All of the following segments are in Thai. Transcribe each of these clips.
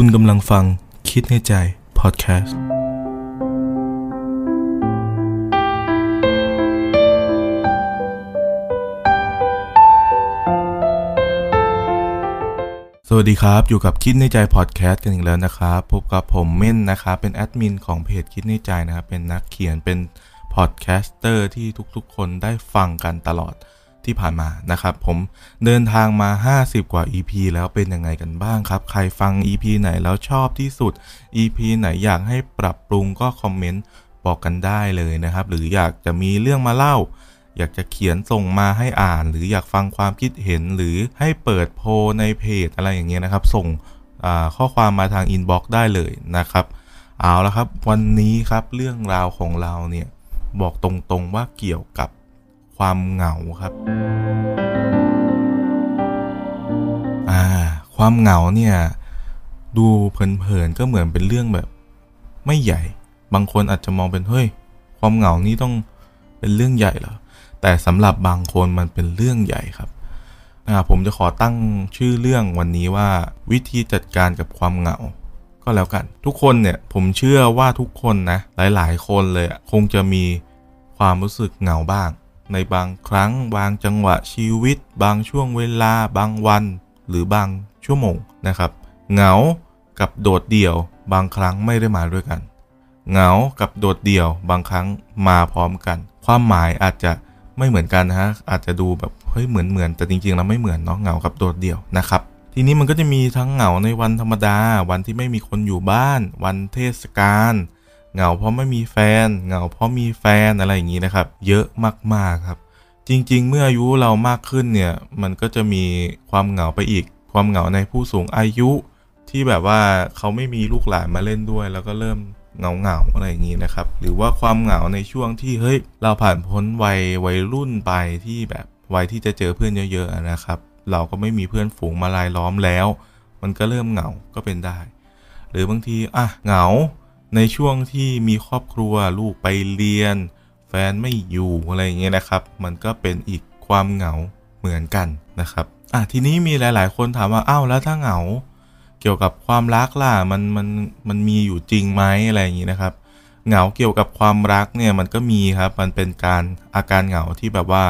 คุณกำลังฟังคิดในใจพอดแคสต์สวัสดีครับ อยู่กับคิดในใจพอดแคสต์กันอีกแล้วนะครับ พบกับผมเม่นนะครับ เป็นแอดมินของเพจคิดในใจนะครับ เป็นนักเขียนเป็น podcaster ที่ทุกๆ คนได้ฟังกันตลอด ที่ผ่านมานะครับ ผมเดินทางมา 50 กว่า EP แล้วเป็นยังไงกันบ้างครับ ใครฟัง EP ไหนแล้วชอบที่สุด EP ไหนอยากให้ปรับปรุงก็คอมเมนต์บอกกันได้เลยนะครับ หรืออยากจะมีเรื่องมาเล่า อยากจะเขียนส่งมาให้อ่าน หรืออยากฟังความคิดเห็นหรือให้เปิดโพลในเพจอะไรอย่างเงี้ยนะครับ ส่งข้อความมาทางอินบ็อกซ์ได้เลยนะครับ เอาละครับ วันนี้ครับเรื่องราวของเราเนี่ยบอกตรงๆว่าเกี่ยวกับ ความเหงาครับ อ่า ความเหงาเนี่ย ดูเพลินๆก็เหมือนเป็นเรื่องแบบ ไม่ใหญ่ บางคนอาจจะมองเป็นเฮ้ยความเหงานี่ต้องเป็นเรื่องใหญ่เหรอแต่สำหรับบางคนมันเป็นเรื่องใหญ่ครับผมจะขอตั้งชื่อเรื่องวันนี้ว่าวิธีจัดการกับความเหงา ก็แล้วกัน ทุกคนเนี่ยผมเชื่อว่าทุกคนนะหลายๆ คนเลยคงจะมีความรู้สึกเหงาบ้าง ในบางครั้งบางจังหวะชีวิต บางช่วงเวลา บางวัน หรือบางชั่วโมงนะครับ เหงากับโดดเดี่ยว บางครั้งไม่ได้มาด้วยกัน เหงากับโดดเดี่ยว บางครั้งมาพร้อมกัน ความหมายอาจจะไม่เหมือนกันนะฮะอาจจะดูแบบเฮ้ยเหมือนเหมือนแต่จริงๆแล้วไม่เหมือนเนาะเหงากับโดดเดี่ยวนะครับทีนี้มันก็จะมีทั้งเหงาในวันธรรมดา วันที่ไม่มีคนอยู่บ้าน วันเทศกาล เหงาเพราะไม่มีแฟน เหงาเพราะมีแฟนอะไรอย่างนี้นะครับ เยอะมากๆครับ จริง ๆ เมื่ออายุเรามากขึ้นเนี่ยมันก็จะมีความเหงาไปอีก ความเหงาในผู้สูงอายุที่แบบว่าเขาไม่มีลูกหลานมาเล่นด้วย แล้วก็เริ่มเหงาเหงาอะไรอย่างนี้นะครับ หรือว่าความเหงาในช่วงที่เฮ้ยเราผ่านพ้นวัยวัยรุ่นไปที่แบบวัยที่จะเจอเพื่อนเยอะๆนะครับ เราก็ไม่มีเพื่อนฝูงมาลายล้อมแล้ว มันก็เริ่มเหงาก็เป็นได้ หรือบางทีอะเหงา ในช่วงที่มีครอบครัวลูกไปเรียน แฟนไม่อยู่อะไรอย่างเงี้ยนะครับ มันก็เป็นอีกความเหงาเหมือนกันนะครับอะทีนี้มีหลาย ๆ คนถามว่าอ้าวแล้วถ้าเหงา เกี่ยวกับความรักล่ะมันมันมันมีอยู่จริงไหมอะไรอย่างงี้นะครับ เหงาเกี่ยวกับความรักเนี่ยมันก็มีครับ มันเป็นการอาการเหงาที่แบบว่า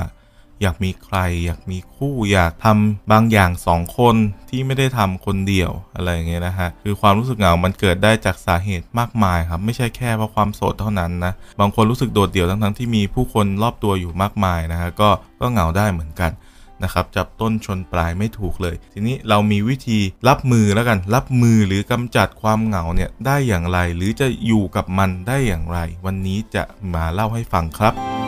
อยากมีใคร อยากมีคู่อยากทำบางอย่างสองคนที่ไม่ได้ทำคนเดียวอะไรอย่างเงี้ยนะฮะคือความรู้สึกเหงา มันเกิดได้จากสาเหตุมากมายครับ ไม่ใช่แค่เพราะความโสดเท่านั้นนะบางคนรู้สึกโดดเดี่ยวทั้งๆที่มีผู้คนรอบตัวอยู่มากมายนะฮะก็ก็เหงาได้เหมือนกันนะครับจับต้นชนปลายไม่ถูกเลย ทีนี้เรามีวิธีรับมือแล้วกัน รับมือหรือกำจัดความเหงาเนี่ยได้อย่างไร หรือจะอยู่กับมันได้อย่างไร วันนี้จะมาเล่าให้ฟังครับ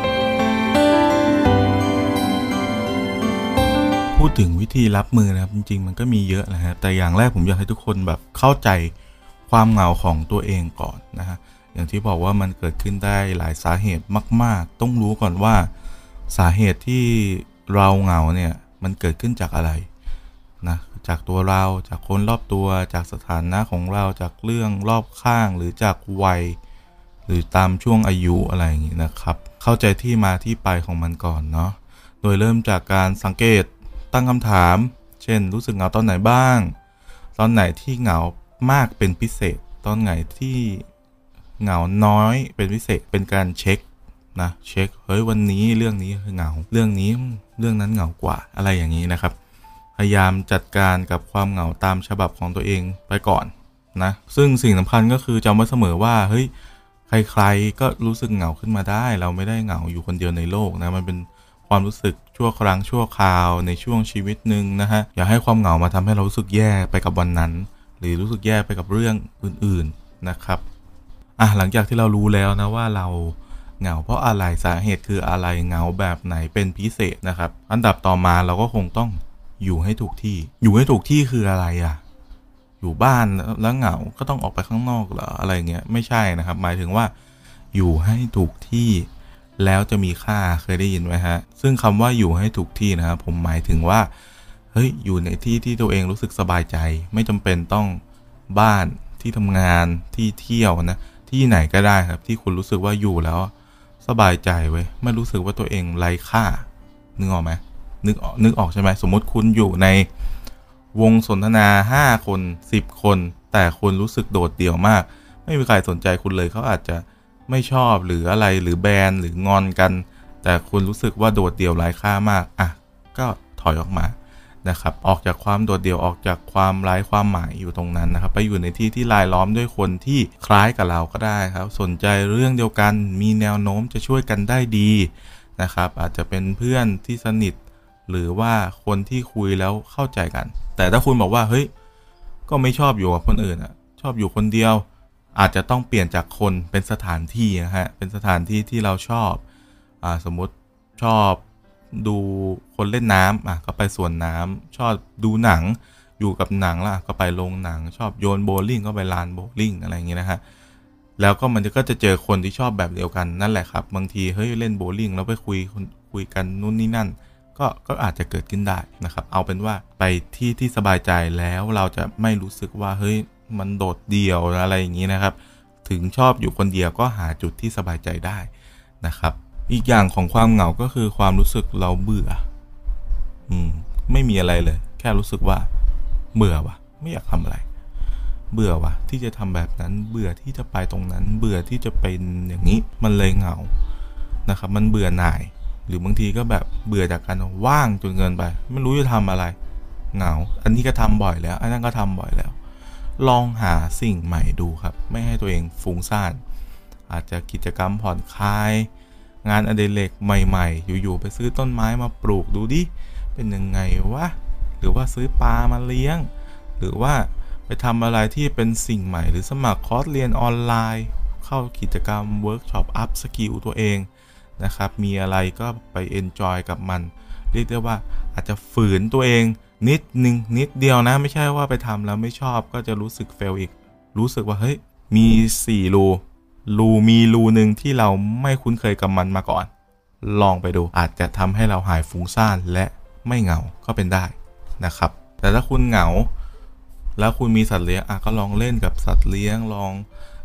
พูดถึงวิธีรับมือนะครับจริง ๆ มันก็มีเยอะนะฮะแต่อย่างแรกผมอยากให้ทุกคนแบบเข้าใจความเหงาของตัวเองก่อนนะฮะอย่างที่บอกว่ามันเกิดขึ้นได้หลายสาเหตุมาก ๆ ต้องรู้ก่อนว่าสาเหตุที่เราเหงาเนี่ยมันเกิดขึ้นจากอะไรนะจากตัวเราจากคนรอบตัวจากสถานะของเราจากเรื่องรอบข้างหรือจากวัย หรือตามช่วงอายุอะไรอย่างนี้นะครับ เข้าใจที่มาที่ไปของมันก่อนเนาะโดยเริ่มจากการสังเกต ตั้งคำถาม เช่น รู้สึกเหงาตอนไหนบ้าง ตอนไหนที่เหงามากเป็นพิเศษ ตอนไหนที่เหงาน้อยเป็นพิเศษ เป็นการเช็คนะเช็ค เฮ้ยวันนี้เรื่องนี้เหงา เรื่องนี้เรื่องนั้นเหงากว่าอะไรอย่างนี้นะครับ พยายามจัดการกับความเหงาตามฉบับของตัวเองไปก่อนนะ ซึ่งสิ่งสำคัญก็คือจำไว้เสมอว่า เฮ้ย ใครๆ ก็รู้สึกเหงาขึ้นมาได้ เราไม่ได้เหงาอยู่คนเดียวในโลกนะ มันเป็นความรู้สึก ชั่วครั้งชั่วคราวในช่วงชีวิตหนึ่งนะฮะ อย่าให้ความเหงามาทำให้เรารู้สึกแย่ไปกับวันนั้น หรือรู้สึกแย่ไปกับเรื่องอื่นๆนะครับอะหลังจากที่เรารู้แล้วนะว่าเราเหงาเพราะอะไรสาเหตุคืออะไรเหงาแบบไหนเป็นพิเศษนะครับ อันดับต่อมาเราก็คงต้องอยู่ให้ถูกที่ อยู่ให้ถูกที่คืออะไรอะ่ะอยู่บ้านแล้วเหงา ก็ต้องออกไปข้างนอกเหรออะไรเงี้ยไม่ใช่นะครับ หมายถึงว่าอยู่ให้ถูกที่ แล้วจะมีค่าเคยได้ยินไหมฮะ ซึ่งคำว่าอยู่ให้ถูกที่นะครับผมหมายถึงว่าเฮ้ยอยู่ในที่ที่ตัวเองรู้สึกสบายใจ ไม่จำเป็นต้องบ้านที่ทำงานที่เที่ยวนะที่ไหนก็ได้ครับที่คุณรู้สึกว่าอยู่แล้ว สบายใจเว้ยไม่รู้สึกว่าตัวเองไร้ค่านึกออกไหมนึกนึกออกใช่ไหมสมมติคุณอยู่ในวงสนทนา 5 คน 10 คน แต่คุณรู้สึกโดดเดี่ยวมาก ไม่มีใครสนใจคุณเลยเขาอาจจะ ไม่ชอบหรืออะไรหรือแบนหรืองอนกัน แต่คุณรู้สึกว่าโดดเดี่ยวไร้ค่ามากอะก็ถอยออกมานะครับออกจากความโดดเดี่ยวออกจากความไร้ความหมายอยู่ตรงนั้นนะครับไปอยู่ในที่ที่รายล้อมด้วยคนที่คล้ายกับเราก็ได้ครับ สนใจเรื่องเดียวกันมีแนวโน้มจะช่วยกันได้ดีนะครับอาจจะเป็นเพื่อนที่สนิท หรือว่าคนที่คุยแล้วเข้าใจกัน แต่ถ้าคุณบอกว่าเฮ้ยก็ไม่ชอบอยู่กับคนอื่นอะชอบอยู่คนเดียว อาจจะต้องเปลี่ยนจากคนเป็นสถานที่นะฮะ เป็นสถานที่ที่เราชอบอ่าสมมติชอบดูคนเล่นน้ำอะก็ไปสวนน้ำชอบดูหนังอยู่กับหนังล่ะก็ไปโรงหนัง ชอบโยนโบลิ่งก็ไปลานโบลิ่งอะไรอย่างเงี้ยนะฮะแล้วก็มันก็จะเจอคนที่ชอบแบบเดียวกันนั่นแหละครับ บางทีเฮ้ยเล่นโบลิ่งแล้วไปคุยคุยกันนู่นนี่นั่น ก็ก็อาจจะเกิดขึ้นได้นะครับ เอาเป็นว่าไปที่ที่สบายใจแล้วเราจะไม่รู้สึกว่าเฮ้ย มันโดดเดี่ยวอะไรอย่างนี้นะครับ ถึงชอบอยู่คนเดียวก็หาจุดที่สบายใจได้นะครับ อีกอย่างของความเหงาก็คือความรู้สึกเราเบื่อ อืม ไม่มีอะไรเลย แค่รู้สึกว่า เบื่อวะไม่อยากทำอะไร เบื่อวะที่จะทำแบบนั้น เบื่อที่จะไปตรงนั้น เบื่อที่จะเป็นอย่างนี้ มันเลยเหงานะครับ มันเบื่อหน่าย หรือบางทีก็แบบเบื่อจากการว่างจนเกินไป ไม่รู้จะทำอะไรเหงา อันนี้ก็ทำบ่อยแล้ว อันนั้นก็ทำบ่อยแล้ว ลองหาสิ่งใหม่ดูครับ ไม่ให้ตัวเองฟุ้งซ่าน อาจจะกิจกรรมผ่อนคลาย งานอดิเรกใหม่ๆ อยู่ๆไปซื้อต้นไม้มาปลูกดูดิ เป็นยังไงวะ หรือว่าซื้อปลามาเลี้ยง หรือว่าไปทำอะไรที่เป็นสิ่งใหม่ หรือสมัครคอร์สเรียนออนไลน์ เข้ากิจกรรมเวิร์กช็อป upskill ตัวเองนะครับ มีอะไรก็ไป enjoy กับมัน เรียกได้ว่าอาจจะฝืนตัวเอง นิดนึงนิดเดียวนะ ไม่ใช่ว่าไปทำแล้วไม่ชอบก็จะรู้สึก fail อีก รู้สึกว่าเฮ้ยมี4รูรูมีรูหนึ่งที่เราไม่คุ้นเคยกับมันมาก่อน ลองไปดูอาจจะทำให้เราหายฟุ้งซ่านและไม่เหงาก็เป็นได้นะครับ แต่ถ้าคุณเหงา แล้วคุณมีสัตว์เลี้ยงอะก็ลองเล่นกับสัตว์เลี้ยงลอง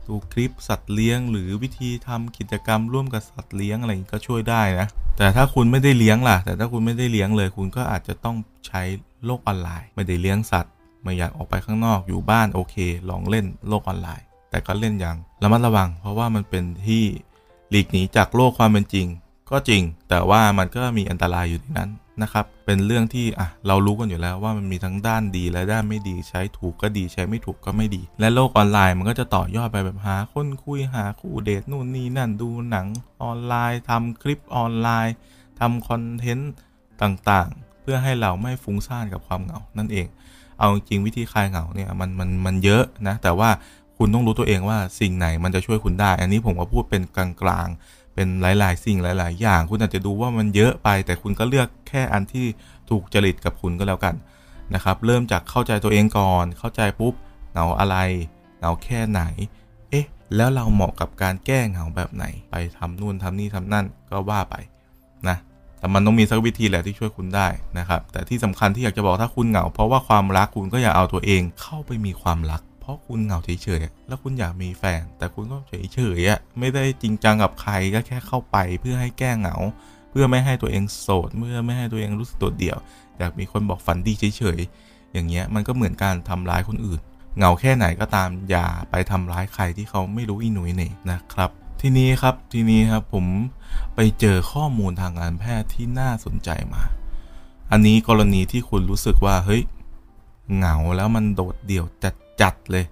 ดูคลิปสัตว์เลี้ยง หรือวิธีทำกิจกรรมร่วมกับสัตว์เลี้ยงอะไรก็ช่วยได้นะแต่ถ้าคุณไม่ได้เลี้ยงล่ะ แต่ถ้าคุณไม่ได้เลี้ยงเลย คุณก็อาจจะต้องใช้โลกออนไลน์ ไม่ได้เลี้ยงสัตว์ ไม่อยากออกไปข้างนอกอยู่บ้านโอเค ลองเล่นโลกออนไลน์ แต่ก็เล่นอย่างระมัดระวัง เพราะว่ามันเป็นที่หลีกหนีจากโลกความเป็นจริง ก็จริง แต่ว่ามันก็มีอันตรายอยู่ในนั้น นะครับ เป็นเรื่องที่อะเรารู้กันอยู่แล้วว่ามันมีทั้งด้านดีและด้านไม่ดีใช้ถูกก็ดีใช้ไม่ถูกก็ไม่ดี และโลกออนไลน์มันก็จะต่อยอดไปแบบหาคนคุยหาคู่เดทนู่นนี่นั่นดูหนังออนไลน์ทำคลิปออนไลน์ทำคอนเทนต์ต่างๆ เพื่อให้เราไม่ฟุ้งซ่านกับความเหงานั่นเอง เอาจริงวิธีคลายเหงาเนี่ยมันมันมันเยอะนะแต่ว่าคุณต้องรู้ตัวเองว่าสิ่งไหนมันจะช่วยคุณได้ อันนี้ผมก็พูดเป็นกลางๆ เป็นหลาย ๆ สิ่งหลาย ๆ อย่าง คุณอาจจะดูว่ามันเยอะไป แต่คุณก็เลือกแค่อันที่ถูกจริตกับคุณก็แล้วกันนะครับ เริ่มจากเข้าใจตัวเองก่อน เข้าใจปุ๊บเหงาอะไรเหงาแค่ไหน เอ๊ะ แล้วเราเหมาะกับการแก้เหงาแบบไหน ไปทำนู่นทำนี่ทำนั่นก็ว่าไปนะแต่มันต้องมีสักวิธีแหละที่ช่วยคุณได้นะครับ แต่ที่สำคัญที่อยากจะบอกถ้าคุณเหงา เพราะว่าความรักคุณก็อย่าเอาตัวเองเข้าไปมีความรัก เพราะคุณเหงาเฉยๆแล้วคุณอยากมีแฟน แต่คุณก็เฉยๆไม่ได้จริงจังกับใครก็แค่เข้าไปเพื่อให้แก้เหงา เพื่อไม่ให้ตัวเองโสดเมื่อไม่ให้ตัวเองรู้สึกโดดเดี่ยว อยากมีคนบอกฝันดีเฉยๆอย่างเงี้ยมันก็เหมือนการทำร้ายคนอื่น เหงาแค่ไหนก็ตามอย่าไปทำร้ายใครที่เขาไม่รู้อีหนุ่ยเน่นะครับทีนี้ครับทีนี้ครับผมไปเจอข้อมูลทางการแพทย์ที่น่าสนใจมา อันนี้กรณีที่คุณรู้สึกว่าเฮ้ยเหงาแล้วมันโดดเดี่ยว จัดเลย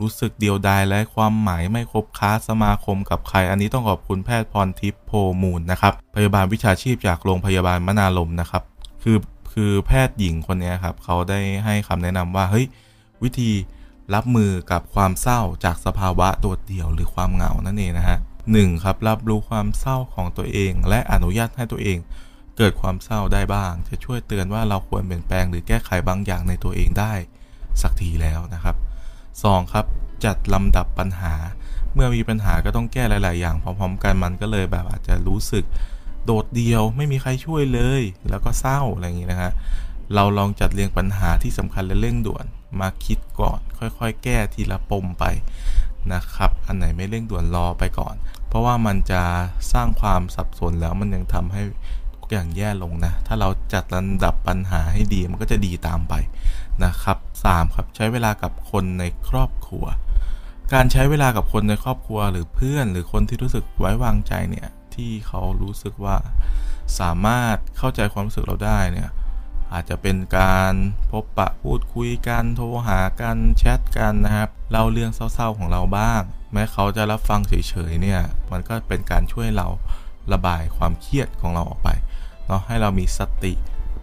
รู้สึกเดียวดายและความหมายไม่คบค้าสมาคมกับใคร อันนี้ต้องขอบคุณแพทย์พรทิพย์โพมูลนะครับพยาบาลวิชาชีพจากโรงพยาบาลมนาลมนะครับคือคือแพทย์หญิงคนนี้ครับเขาได้ให้คำแนะนำว่าเฮ้ยวิธีรับมือกับความเศร้าจากสภาวะโดดเดี่ยวหรือความเหงานั่นเองนะฮะหนึ่งครับรับรู้ความเศร้าของตัวเอง และอนุญาตให้ตัวเอง เกิดความเศร้าได้บ้าง จะช่วยเตือนว่าเราควรเปลี่ยนแปลงหรือแก้ไขบางอย่างในตัวเองได้ สักทีแล้วนะครับ 2. ครับจัดลำดับปัญหา เมื่อมีปัญหาก็ต้องแก้หลาย ๆ อย่างพร้อม ๆ กันมันก็เลยแบบอาจจะรู้สึกโดดเดียวไม่มีใครช่วยเลย แล้วก็เศร้าอะไรอย่างนี้นะฮะเราลองจัดเรียงปัญหาที่สำคัญและเร่งด่วน มาคิดก่อน ค่อยๆ แก้ทีละปมไปนะครับ อันไหนไม่เร่งด่วนรอไปก่อน เพราะว่ามันจะสร้างความสับสนแล้วมันยังทำให้ทุกอย่างแย่ลงนะ ถ้าเราจัดลำดับปัญหาให้ดีมันก็จะดีตามไปนะครับ 3 ครับ ใช้เวลากับคนในครอบครัว การใช้เวลากับคนในครอบครัวหรือเพื่อนหรือคนที่รู้สึกไว้วางใจเนี่ยที่เขารู้สึกว่าสามารถเข้าใจความรู้สึกเราได้เนี่ยอาจจะเป็นการพบปะพูดคุยกันโทรหากันแชทกันนะครับเล่าเรื่องเศร้าๆของเราบ้าง แม้เขาจะรับฟังเฉยๆเนี่ยมันก็เป็นการช่วยเราระบายความเครียดของเราออกไปเนาะให้เรามีสติ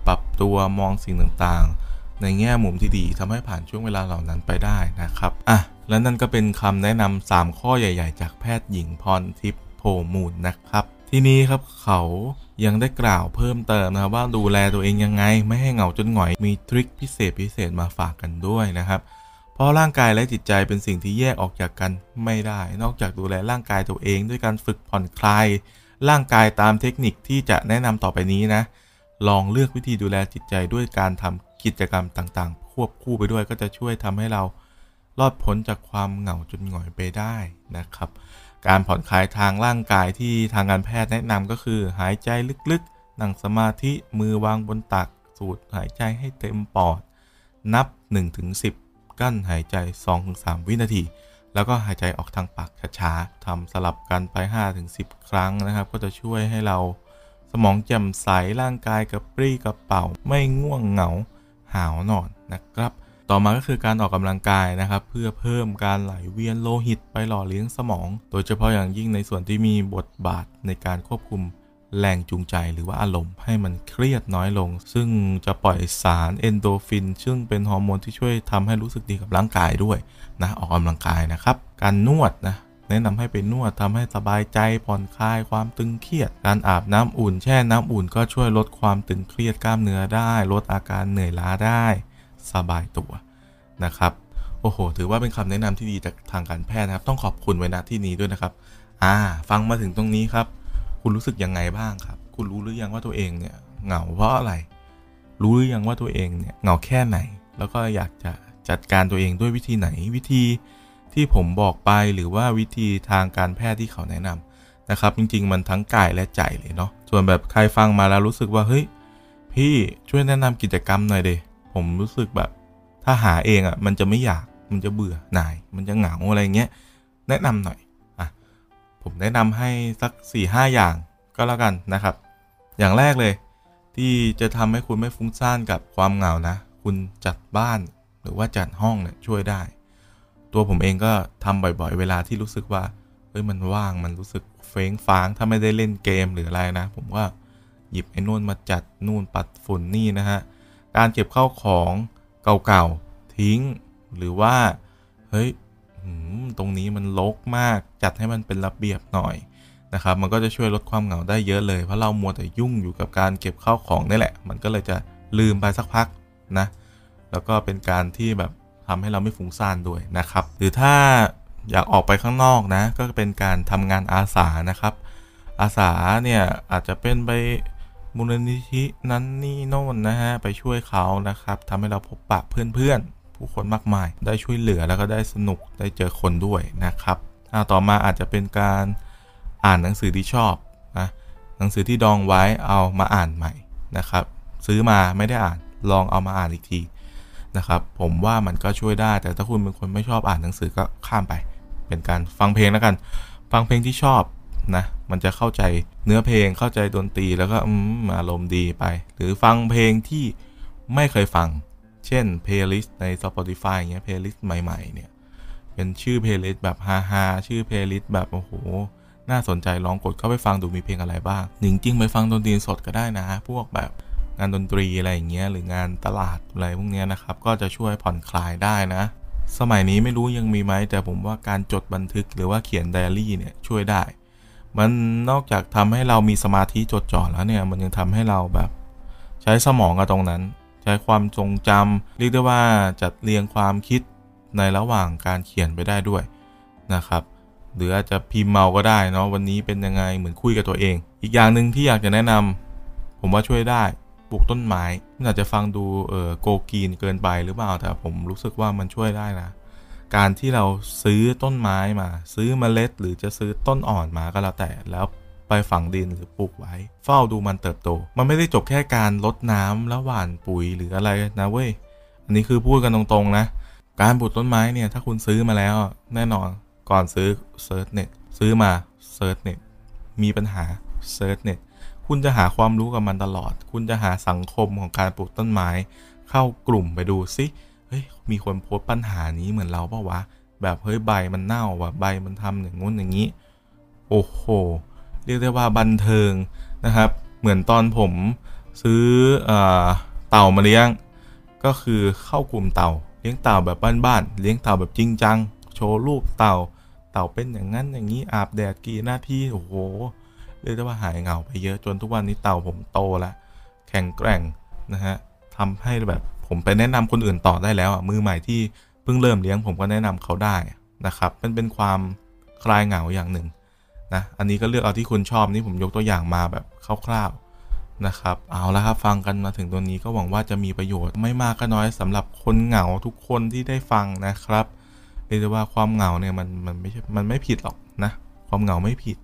ปรับตัวมองสิ่งต่างๆ ในแง่มุมที่ดีทำให้ผ่านช่วงเวลาเหล่านั้นไปได้นะครับอะและนั่นก็เป็นคำแนะนำ3ข้อใหญ่ ๆ จากแพทย์หญิงพรทิพย์โพมูลนะครับ ทีนี้ครับเขายังได้กล่าวเพิ่มเติมนะครับว่าดูแลตัวเองยังไง ไม่ให้เหงาจนหงอยมีทริคพิเศษพิเศษมาฝากกันด้วยนะครับเพราะร่างกายและจิตใจเป็นสิ่งที่แยกออกจากกันไม่ได้ นอกจากดูแลร่างกายตัวเองด้วยการฝึกผ่อนคลาย ร่างกายตามเทคนิคที่จะแนะนำต่อไปนี้นะ ลองเลือกวิธีดูแลจิตใจด้วยการทำ กิจกรรมต่างๆ ควบคู่ไปด้วยก็จะช่วยทำให้เรารอดพ้นจากความเหงาจนหงอยไปได้นะครับ การผ่อนคลายทางร่างกายที่ทางการแพทย์แนะนำก็คือ หายใจลึกๆ นั่งสมาธิมือวางบนตัก สูดหายใจให้เต็มปอด นับ 1-10 กั้นหายใจ 2-3 วินาที แล้วก็หายใจออกทางปากช้าๆทำสลับกันไป 5-10 ครั้งนะครับ ก็จะช่วยให้เราสมองแจ่มใสร่างกายกระปรี้กระเป๋าไม่ง่วงเหงา หาวนอนนะครับ ต่อมาก็คือการออกกำลังกายนะครับ เพื่อเพิ่มการไหลเวียนโลหิตไปหล่อเลี้ยงสมอง โดยเฉพาะอย่างยิ่งในส่วนที่มีบทบาทในการควบคุมแรงจูงใจหรือว่าอารมณ์ให้มันเครียดน้อยลง ซึ่งจะปล่อยสารเอนโดฟิน ซึ่งเป็นฮอร์โมนที่ช่วยทำให้รู้สึกดีกับร่างกายด้วยนะออกกำลังกายนะครับ การนวดนะ แนะนำให้ไปนวดทำให้สบายใจผ่อนคลายความตึงเครียด การอาบน้ำอุ่นแช่น้ำอุ่นก็ช่วยลดความตึงเครียดกล้ามเนื้อได้ ลดอาการเหนื่อยล้าได้ สบายตัวนะครับโอ้โห ถือว่าเป็นคำแนะนำที่ดีจากทางการแพทย์นะครับ ต้องขอบคุณไว้ณที่นี้ด้วยนะครับ อ่า ฟังมาถึงตรงนี้ครับ คุณรู้สึกยังไงบ้างครับ คุณรู้หรือยังว่าตัวเองเนี่ยเหงาเพราะอะไร รู้หรือยังว่าตัวเองเนี่ยเหงาแค่ไหน แล้วก็อยากจะจัดการตัวเองด้วยวิธีไหน วิธี ที่ผมบอกไปหรือว่าวิธีทางการแพทย์ที่เขาแนะนำนะครับ จริง ๆ มันทั้งกายและใจเลยเนาะส่วนแบบใครฟังมาแล้วรู้สึกว่าเฮ้ยพี่ช่วยแนะนำกิจกรรมหน่อยเดยผมรู้สึกแบบถ้าหาเองอะ่ะมันจะไม่อยากมันจะเบื่อหน่าย มันจะเหงาอะไรเงี้ยแนะนำหน่อยอะผมแนะนำให้สัก4ี่ห้าอย่างก็แล้วกันนะครับ อย่างแรกเลย ที่จะทำให้คุณไม่ฟุ้งซ่านกับความเหงานะ คุณจัดบ้านหรือว่าจัดห้องเนี่ยช่วยได้ ตัวผมเองก็ทำบ่อยๆ เวลาที่รู้สึกว่าเฮ้ยมันว่างมันรู้สึกเฟ้งฟางถ้าไม่ได้เล่นเกมหรืออะไรนะ ผมก็หยิบไอ้นู่นมาจัดนู่นปัดฝุ่นนี่นะฮะการเก็บเข้าของเก่าๆทิ้ง หรือว่าเฮ้ยตรงนี้มันลกมากจัดให้มันเป็นระเบียบหน่อยนะครับ มันก็จะช่วยลดความเหงาได้เยอะเลย เพราะเรามัวแต่ยุ่งอยู่กับการเก็บข้าวของนี่แหละ มันก็เลยจะลืมไปสักพักนะ แล้วก็เป็นการที่แบบ ทำให้เราไม่ฟุ้งซ่านด้วยนะครับ หรือถ้าอยากออกไปข้างนอกนะ ก็เป็นการทำงานอาสานะครับ อาสาเนี่ยอาจจะเป็นไปมูลนิธินั้นนี่โน่นนะฮะไปช่วยเขานะครับทำให้เราพบปะเพื่อนๆ ผู้คนมากมาย ได้ช่วยเหลือแล้วก็ได้สนุกได้เจอคนด้วยนะครับต่อมาอาจจะเป็นการอ่านหนังสือที่ชอบนะหนังสือที่ดองไว้เอามาอ่านใหม่นะครับ ซื้อมาไม่ได้อ่านลองเอามาอ่านอีกที นะครับ ผมว่ามันก็ช่วยได้ แต่ถ้าคุณเป็นคนไม่ชอบอ่านหนังสือก็ข้ามไป เป็นการฟังเพลงแล้วกัน ฟังเพลงที่ชอบนะมันจะเข้าใจเนื้อเพลงเข้าใจดนตรีแล้วก็ออารมณ์ดีไป หรือฟังเพลงที่ไม่เคยฟัง เช่นเพลย์ลิสต์ใน Spotify เงี้ยเพลย์ลิสต์ใหม่ๆเนี่ยเป็นชื่อเพลย์ลิสต์แบบฮาฮาชื่อเพลย์ลิสต์แบบโอ้โหน่าสนใจลองกดเข้าไปฟังดูมีเพลงอะไรบ้างจริงๆไปฟังดนตรีสดก็ได้นะ พวกแบบ งานดนตรีอะไรอย่างเงี้ยหรืองานตลาดอะไรพวกเนี้ยนะครับ ก็จะช่วยผ่อนคลายได้นะ สมัยนี้ไม่รู้ยังมีไหมแต่ผมว่าการจดบันทึกหรือว่าเขียนไดอารี่เนี่ยช่วยได้ มันนอกจากทำให้เรามีสมาธิจดจ่อแล้วเนี่ยมันยังทำให้เราแบบ ใช้สมองกับตรงนั้น ใช้ความทรงจำเรียกได้ว่าจัดเรียงความคิดในระหว่างการเขียนไปได้ด้วยนะครับหรืออาจจะพิมพ์เมาก็ได้เนาะวันนี้เป็นยังไงเหมือนคุยกับตัวเอง อีกอย่างหนึ่งที่อยากจะแนะนำผมว่าช่วยได้ ปลูกต้นไม้อาจจะฟังดูเออโกกีนเกินไปหรือเปล่า แต่ผมรู้สึกว่ามันช่วยได้นะการที่เราซื้อต้นไม้มา ซื้อเมล็ด หรือจะซื้อต้นอ่อนมาก็แล้วแต่แล้วไปฝังดินหรือปลูกไว้ เฝ้าดูมันเติบโต มันไม่ได้จบแค่การลดน้ำแล้วหว่านปุ๋ยหรืออะไรนะเว้ยอันนี้คือพูดกันตรงๆนะ การปลูกต้นไม้เนี่ยถ้าคุณซื้อมาแล้วแน่นอนก่อนซื้อ search เน็ตซื้อมา search เน็ตมีปัญหา search เน็ต คุณจะหาความรู้กับมันตลอด คุณจะหาสังคมของการปลูกต้นไม้ เข้ากลุ่มไปดูซิเฮ้ยมีคนโพสต์ปัญหานี้เหมือนเราเปล่าวะแบบเฮ้ยใบมันเน่าว่ะใบมันทำอย่างงู้นอย่างนี้ โอ้โห เรียกได้ว่าบันเทิงนะครับ เหมือนตอนผมซื้อไอ้เต่ามาเลี้ยง ก็คือเข้ากลุ่มเต่า เลี้ยงเต่าแบบบ้านๆเลี้ยงเต่าแบบจริงจัง โชว์รูปเต่า เต่าเป็นอย่างนั้นอย่างนี้อาบแดดกี่หน้าที่โอ้โห เรียกได้ว่าหายเหงาไปเยอะจนทุกวันนี้เต่าผมโตแล้วแข็งแกร่งนะฮะทำให้แบบผมไปแนะนำคนอื่นต่อได้แล้วอะมือใหม่ที่เพิ่งเริ่มเลี้ยงผมก็แนะนำเขาได้นะครับมันเป็นความคลายเหงาอย่างหนึ่งนะอันนี้ก็เลือกเอาที่คุณชอบนี่ผมยกตัวอย่างมาแบบคร่าวๆนะครับ เอาละครับฟังกันมาถึงตัวนี้ก็หวังว่าจะมีประโยชน์ไม่มากก็น้อยสำหรับคนเหงาทุกคนที่ได้ฟังนะครับเรียกได้ว่าความเหงาเนี่ยมันมันไม่ใช่มันไม่ผิดหรอกนะความเหงาไม่ผิด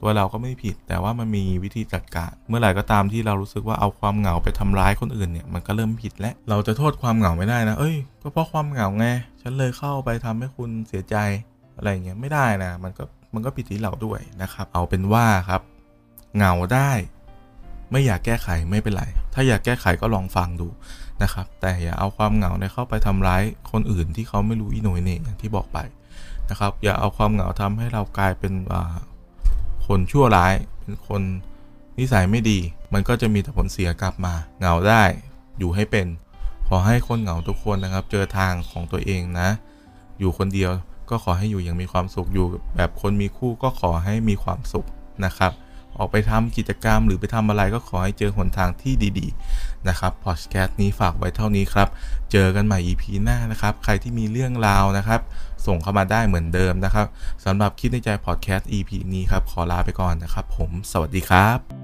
ตัวเราก็ไม่ผิด แต่ว่ามันมีวิธีจัดการ เมื่อไหร่ก็ตามที่เรารู้สึกว่าเอาความเหงาไปทำร้ายคนอื่นเนี่ยมันก็เริ่มผิดแล้วเราจะโทษความเหงาไม่ได้นะเอ้ยก็เพราะความเหงาไงฉันเลยเข้าไปทำให้คุณเสียใจอะไรเงี้ยไม่ได้นะมันก็มันก็ผิดที่เราด้วยนะครับ เอาเป็นว่าครับเหงาได้ ไม่อยากแก้ไขไม่เป็นไร ถ้าอยากแก้ไขก็ลองฟังดูนะครับ แต่อย่าเอาความเหงาเนี่ยเข้าไปทำร้ายคนอื่นที่เขาไม่รู้อีโหน่ยเนี่ยอย่างที่บอกไปนะครับ อย่าเอาความเหงาทำให้เรากลายเป็น คนชั่วร้าย เป็นคนนิสัยไม่ดี มันก็จะมีแต่ผลเสียกลับมา เหงาได้ อยู่ให้เป็น ขอให้คนเหงาทุกคนนะครับ เจอทางของตัวเองนะ อยู่คนเดียวก็ขอให้อยู่อย่างมีความสุข อยู่แบบคนมีคู่ก็ขอให้มีความสุขนะครับ ออกไปทำกิจกรรม หรือไปทำอะไรก็ขอให้เจอหนทางที่ดีๆนะครับพอดแคสต์นี้ฝากไว้เท่านี้ครับ เจอกันใหม่ EP หน้านะครับ ใครที่มีเรื่องราวนะครับ ส่งเข้ามาได้เหมือนเดิมนะครับสำหรับคิดในใจพอดแคสต์ EP นี้ครับขอลาไปก่อนนะครับ ผม สวัสดีครับ